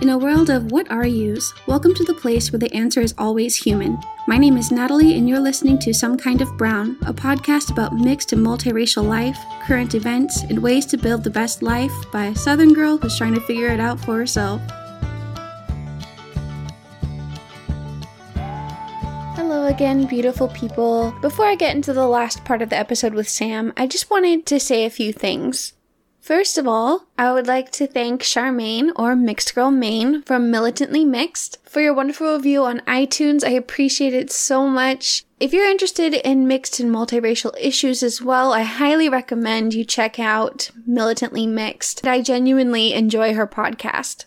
In a world of what are yous, welcome to the place where the answer is always human. My name is Natalie, and you're listening to Some Kind of Brown, a podcast about mixed and multiracial life, current events, and ways to build the best life by a Southern girl who's trying to figure it out for herself. Hello again, beautiful people. Before I get into the last part of the episode with Sam, I just wanted to say a few things. First of all, I would like to thank Charmaine or Mixed Girl Maine from Militantly Mixed for your wonderful review on iTunes. I appreciate it so much. If you're interested in mixed and multiracial issues as well, I highly recommend you check out Militantly Mixed. I genuinely enjoy her podcast.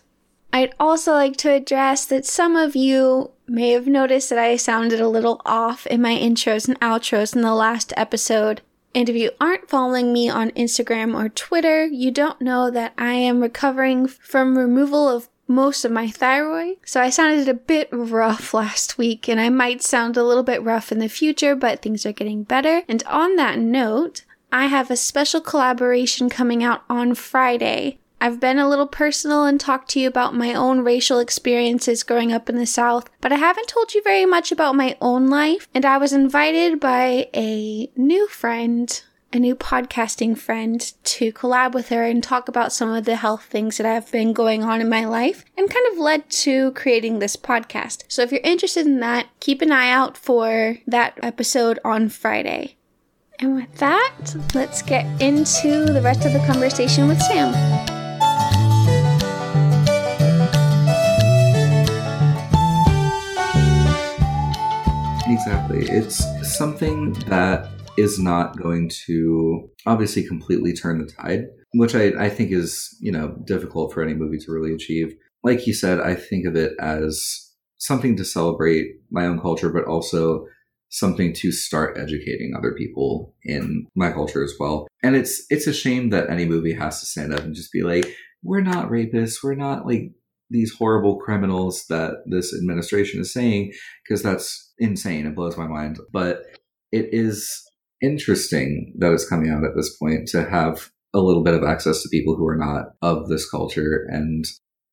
I'd also like to address that some of you may have noticed that I sounded a little off in my intros and outros in the last episode. And if you aren't following me on Instagram or Twitter, you don't know that I am recovering from removal of most of my thyroid. So I sounded a bit rough last week, and I might sound a little bit rough in the future, but things are getting better. And on that note, I have a special collaboration coming out on Friday I've been a little personal and talked to you about my own racial experiences growing up in the South, but I haven't told you very much about my own life. And I was invited by a new friend, a new podcasting friend, to collab with her and talk about some of the health things that have been going on in my life and kind of led to creating this podcast. So if you're interested in that, keep an eye out for that episode on Friday. And with that, let's get into the rest of the conversation with Sam. Exactly. It's something that is not going to obviously completely turn the tide, which I, I think is, you know, difficult for any movie to really achieve. Like you said, I think of it as something to celebrate my own culture, but also something to start educating other people in my culture as well. And it's it's a shame that any movie has to stand up and just be like, we're not rapists, we're not like these horrible criminals that this administration is saying, because that's insane. It blows my mind. But it is interesting that it's coming out at this point to have a little bit of access to people who are not of this culture. And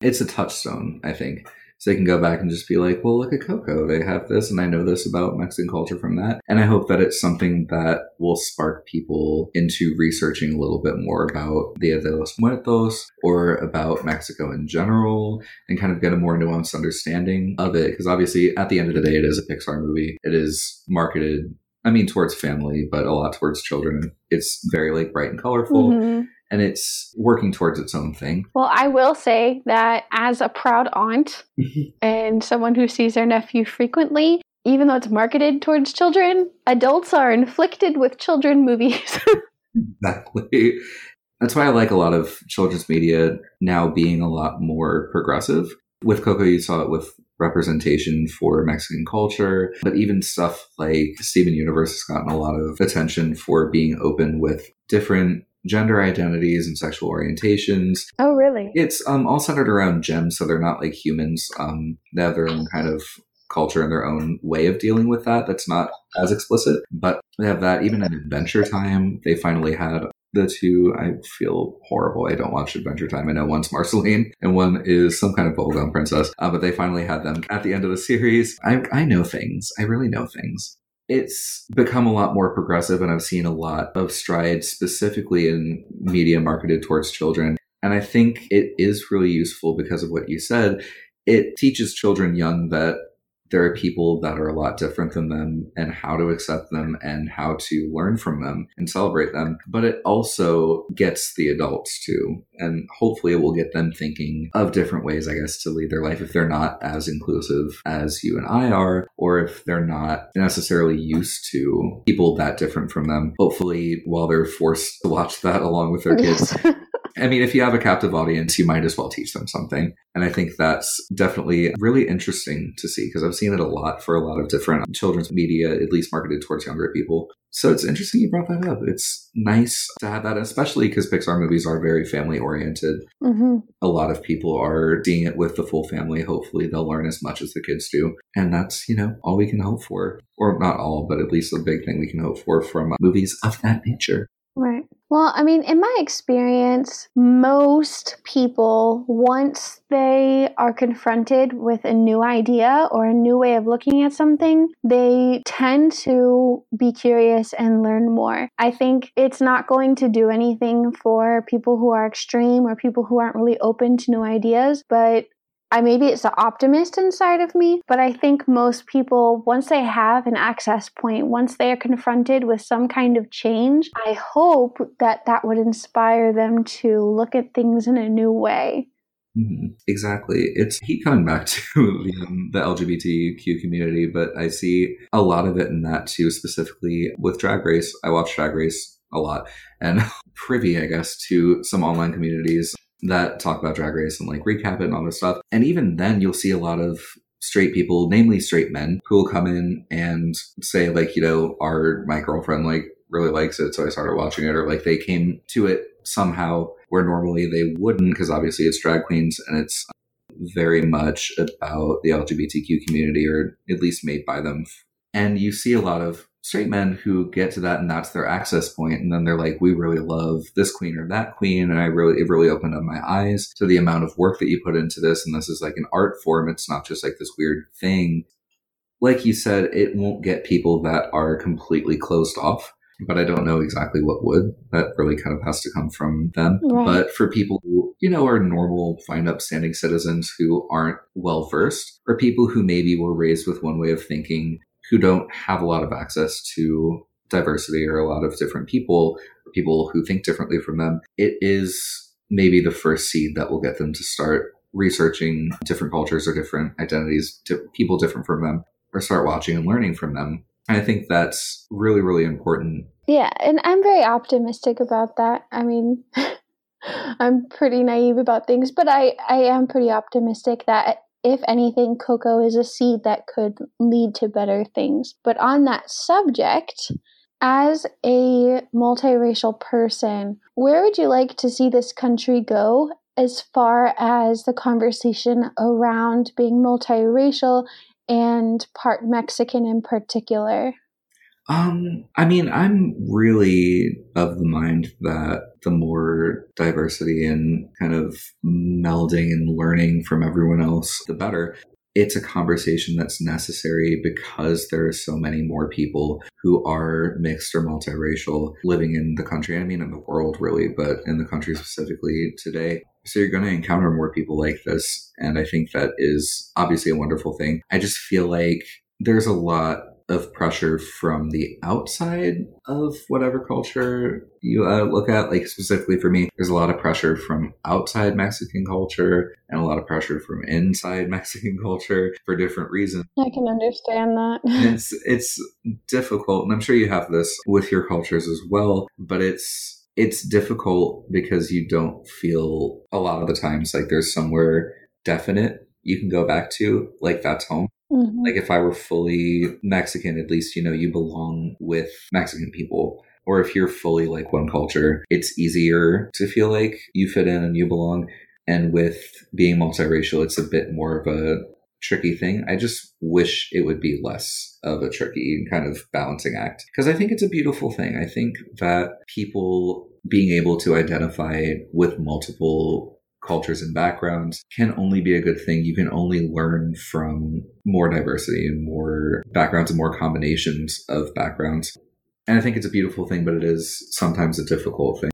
it's a touchstone, I think. So they can go back and just be like, well, look at Coco. They have this, and I know this about Mexican culture from that. And I hope that it's something that will spark people into researching a little bit more about Dia de los Muertos or about Mexico in general and kind of get a more nuanced understanding of it. Because obviously, at the end of the day, it is a Pixar movie. It is marketed I mean, towards family, but a lot towards children. It's very like bright and colorful. Mm-hmm and it's working towards its own thing. Well, I will say that as a proud aunt and someone who sees their nephew frequently, even though it's marketed towards children, adults are inflicted with children movies. exactly. That's why I like a lot of children's media now being a lot more progressive. With Coco, you saw it with representation for Mexican culture, but even stuff like Steven Universe has gotten a lot of attention for being open with different gender identities and sexual orientations. Oh, really? It's um, all centered around gems, so they're not like humans. Um, they have their own kind of culture and their own way of dealing with that. That's not as explicit, but they have that. Even in Adventure Time, they finally had the two. I feel horrible. I don't watch Adventure Time. I know one's Marceline and one is some kind of bubblegum princess, uh, but they finally had them at the end of the series. I, I know things. I really know things it's become a lot more progressive and I've seen a lot of strides specifically in media marketed towards children. And I think it is really useful because of what you said. It teaches children young that there are people that are a lot different than them and how to accept them and how to learn from them and celebrate them. But it also gets the adults too. And hopefully it will get them thinking of different ways, I guess, to lead their life if they're not as inclusive as you and I are, or if they're not necessarily used to people that different from them. Hopefully, while they're forced to watch that along with their kids, I mean, if you have a captive audience, you might as well teach them something. And I think that's definitely really interesting to see because I've seen it a lot for a lot of different children's media, at least marketed towards younger people. So it's interesting you brought that up. It's nice to have that, especially because Pixar movies are very family oriented. Mm-hmm. A lot of people are seeing it with the full family. Hopefully, they'll learn as much as the kids do. And that's, you know, all we can hope for. Or not all, but at least a big thing we can hope for from movies of that nature. Right. Well, I mean, in my experience, most people, once they are confronted with a new idea or a new way of looking at something, they tend to be curious and learn more. I think it's not going to do anything for people who are extreme or people who aren't really open to new ideas, but I maybe it's the optimist inside of me, but I think most people, once they have an access point, once they are confronted with some kind of change, I hope that that would inspire them to look at things in a new way. Mm-hmm. Exactly. It's keep coming back to the, um, the LGBTQ community, but I see a lot of it in that too, specifically with Drag Race. I watch Drag Race a lot and privy, I guess, to some online communities that talk about Drag Race and like recap it and all this stuff. And even then, you'll see a lot of straight people, namely straight men, who will come in and say, like, you know, our my girlfriend like really likes it, so I started watching it, or like they came to it somehow where normally they wouldn't, because obviously it's drag queens and it's very much about the LGBTQ community, or at least made by them. And you see a lot of straight men who get to that and that's their access point and then they're like we really love this queen or that queen and i really it really opened up my eyes to the amount of work that you put into this and this is like an art form it's not just like this weird thing like you said it won't get people that are completely closed off but I don't know exactly what would. That really kind of has to come from them. Right. But for people who, you know, are normal, fine, upstanding citizens who aren't well versed, or people who maybe were raised with one way of thinking who don't have a lot of access to diversity or a lot of different people, people who think differently from them, it is maybe the first seed that will get them to start researching different cultures or different identities, people different from them, or start watching and learning from them. And I think that's really, really important. Yeah, and I'm very optimistic about that. I mean, I'm pretty naive about things, but I, I am pretty optimistic that if anything, Coco is a seed that could lead to better things. But on that subject, as a multiracial person, where would you like to see this country go as far as the conversation around being multiracial and part Mexican in particular? Um, I mean, I'm really of the mind that the more diversity and kind of melding and learning from everyone else, the better. It's a conversation that's necessary because there are so many more people who are mixed or multiracial living in the country. I mean, in the world, really, but in the country specifically today. So you're going to encounter more people like this. And I think that is obviously a wonderful thing. I just feel like there's a lot of pressure from the outside of whatever culture you uh, look at. Like specifically for me, there's a lot of pressure from outside Mexican culture and a lot of pressure from inside Mexican culture for different reasons. I can understand that. it's it's difficult, and I'm sure you have this with your cultures as well. But it's it's difficult because you don't feel a lot of the times like there's somewhere definite you can go back to, like that's home. Mm-hmm. Like if I were fully Mexican, at least, you know, you belong with Mexican people. Or if you're fully like one culture, it's easier to feel like you fit in and you belong. And with being multiracial, it's a bit more of a tricky thing. I just wish it would be less of a tricky kind of balancing act because I think it's a beautiful thing. I think that people being able to identify with multiple cultures and backgrounds can only be a good thing. You can only learn from more diversity and more backgrounds and more combinations of backgrounds. And I think it's a beautiful thing, but it is sometimes a difficult thing.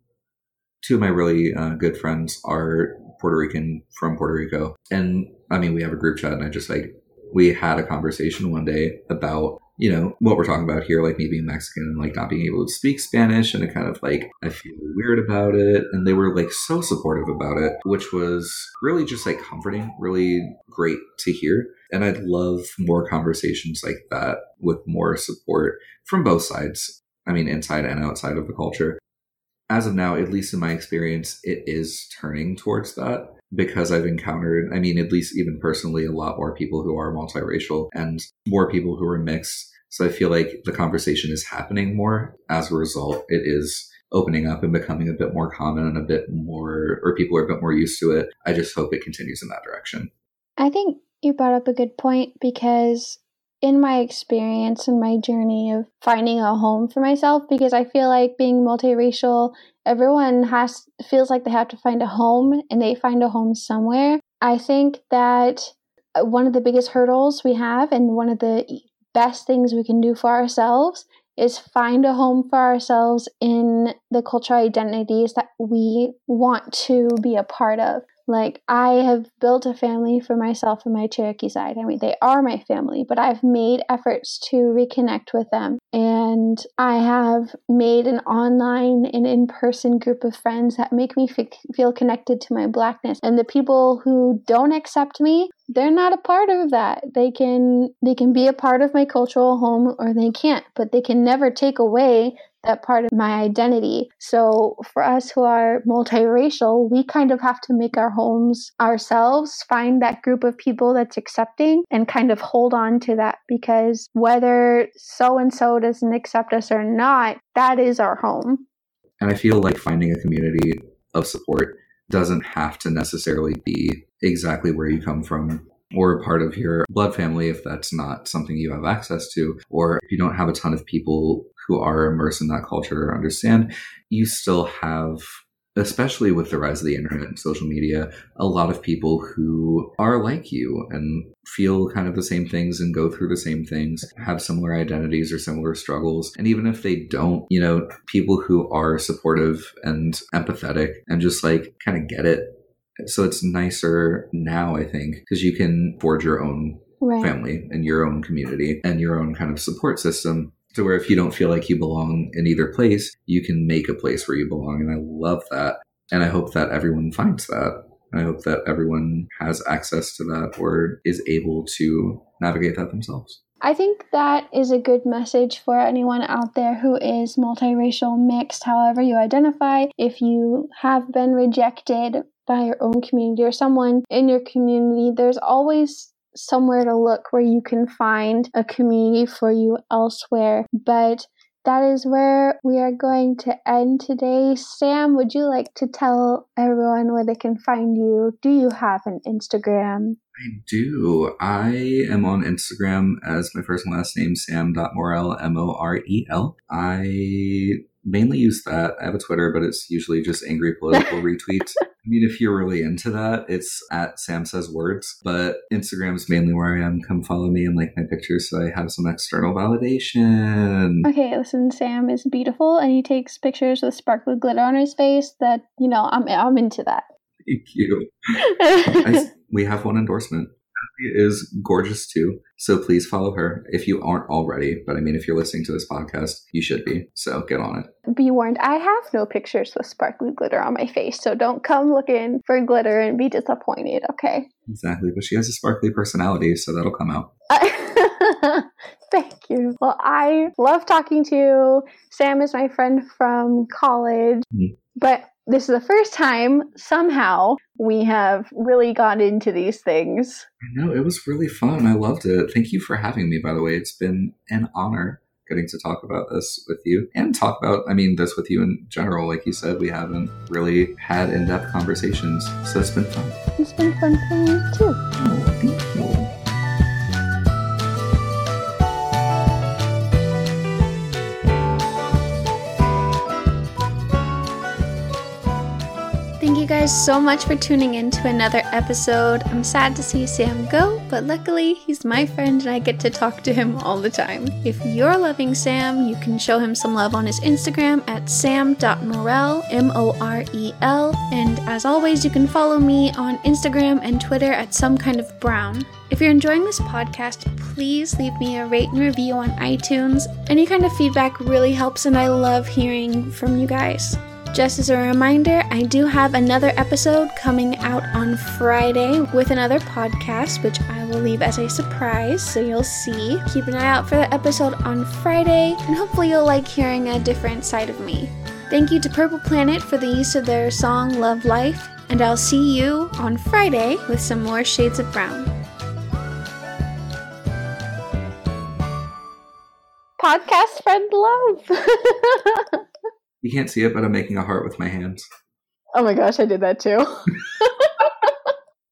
Two of my really uh, good friends are Puerto Rican from Puerto Rico. And I mean, we have a group chat, and I just like, we had a conversation one day about you know, what we're talking about here, like me being Mexican and like not being able to speak Spanish and it kind of like I feel weird about it. And they were like so supportive about it, which was really just like comforting, really great to hear. And I'd love more conversations like that with more support from both sides. I mean, inside and outside of the culture. As of now, at least in my experience, it is turning towards that because I've encountered, I mean, at least even personally, a lot more people who are multiracial and more people who are mixed. So I feel like the conversation is happening more. As a result, it is opening up and becoming a bit more common and a bit more, or people are a bit more used to it. I just hope it continues in that direction. I think you brought up a good point because in my experience and my journey of finding a home for myself because I feel like being multiracial, everyone has feels like they have to find a home and they find a home somewhere. I think that uh, one of the biggest hurdles we have and one of the best things we can do for ourselves is find a home for ourselves in the cultural identities that we want to be a part of. Like, I have built a family for myself and my Cherokee side. I mean, they are my family, but I've made efforts to reconnect with them. And I have made an online and in person group of friends that make me f- feel connected to my blackness. And the people who don't accept me, they're not a part of that. They can they can be a part of my cultural home or they can't, but they can never take away that part of my identity. So for us who are multiracial, we kind of have to make our homes ourselves, find that group of people that's accepting and kind of hold on to that because whether so and so doesn't accept us or not, that is our home. And I feel like finding a community of support doesn't have to necessarily be exactly where you come from or a part of your blood family if that's not something you have access to, or if you don't have a ton of people who are immersed in that culture or understand, you still have especially with the rise of the internet and social media, a lot of people who are like you and feel kind of the same things and go through the same things, have similar identities or similar struggles. And even if they don't, you know, people who are supportive and empathetic and just like kind of get it. So it's nicer now, I think, because you can forge your own right. family and your own community and your own kind of support system to where if you don't feel like you belong in either place, you can make a place where you belong. And I love that. And I hope that everyone finds that. And I hope that everyone has access to that or is able to navigate that themselves. I think that is a good message for anyone out there who is multiracial, mixed, however you identify. If you have been rejected by your own community or someone in your community, there's always somewhere to look where you can find a community for you elsewhere. But that is where we are going to end today. Sam, would you like to tell everyone where they can find you? Do you have an Instagram? I do. I am on Instagram as my first and last name, sam.morel, M O R E L. I mainly use that. I have a Twitter, but it's usually just angry political retweets. I mean, if you're really into that, it's at Sam Says Words, but Instagram is mainly where I am. Come follow me and like my pictures so I have some external validation. Okay, listen, Sam is beautiful and he takes pictures with sparkly glitter on his face that, you know, I'm, I'm into that. Thank you. I, we have one endorsement is gorgeous too. So please follow her if you aren't already. But I mean, if you're listening to this podcast, you should be. So get on it. Be warned, I have no pictures with sparkly glitter on my face. So don't come looking for glitter and be disappointed, okay? Exactly. But she has a sparkly personality, so that'll come out. Thank you. Well, I love talking to you. Sam is my friend from college. Mm-hmm. But this is the first time somehow we have really got into these things. I know, it was really fun. I loved it. Thank you for having me, by the way. It's been an honor getting to talk about this with you and talk about, I mean, this with you in general. Like you said, we haven't really had in depth conversations. So it's been fun. It's been fun for me too. Oh, so much for tuning in to another episode. I'm sad to see Sam go, but luckily he's my friend and I get to talk to him all the time. If you're loving Sam, you can show him some love on his Instagram at sam.morel, M O R E L. And as always, you can follow me on Instagram and Twitter at some kind of brown. If you're enjoying this podcast, please leave me a rate and review on iTunes. Any kind of feedback really helps, and I love hearing from you guys. Just as a reminder, I do have another episode coming out on Friday with another podcast, which I will leave as a surprise, so you'll see. Keep an eye out for the episode on Friday, and hopefully, you'll like hearing a different side of me. Thank you to Purple Planet for the use of their song Love Life, and I'll see you on Friday with some more Shades of Brown. Podcast friend love. You can't see it, but I'm making a heart with my hands. Oh my gosh, I did that too.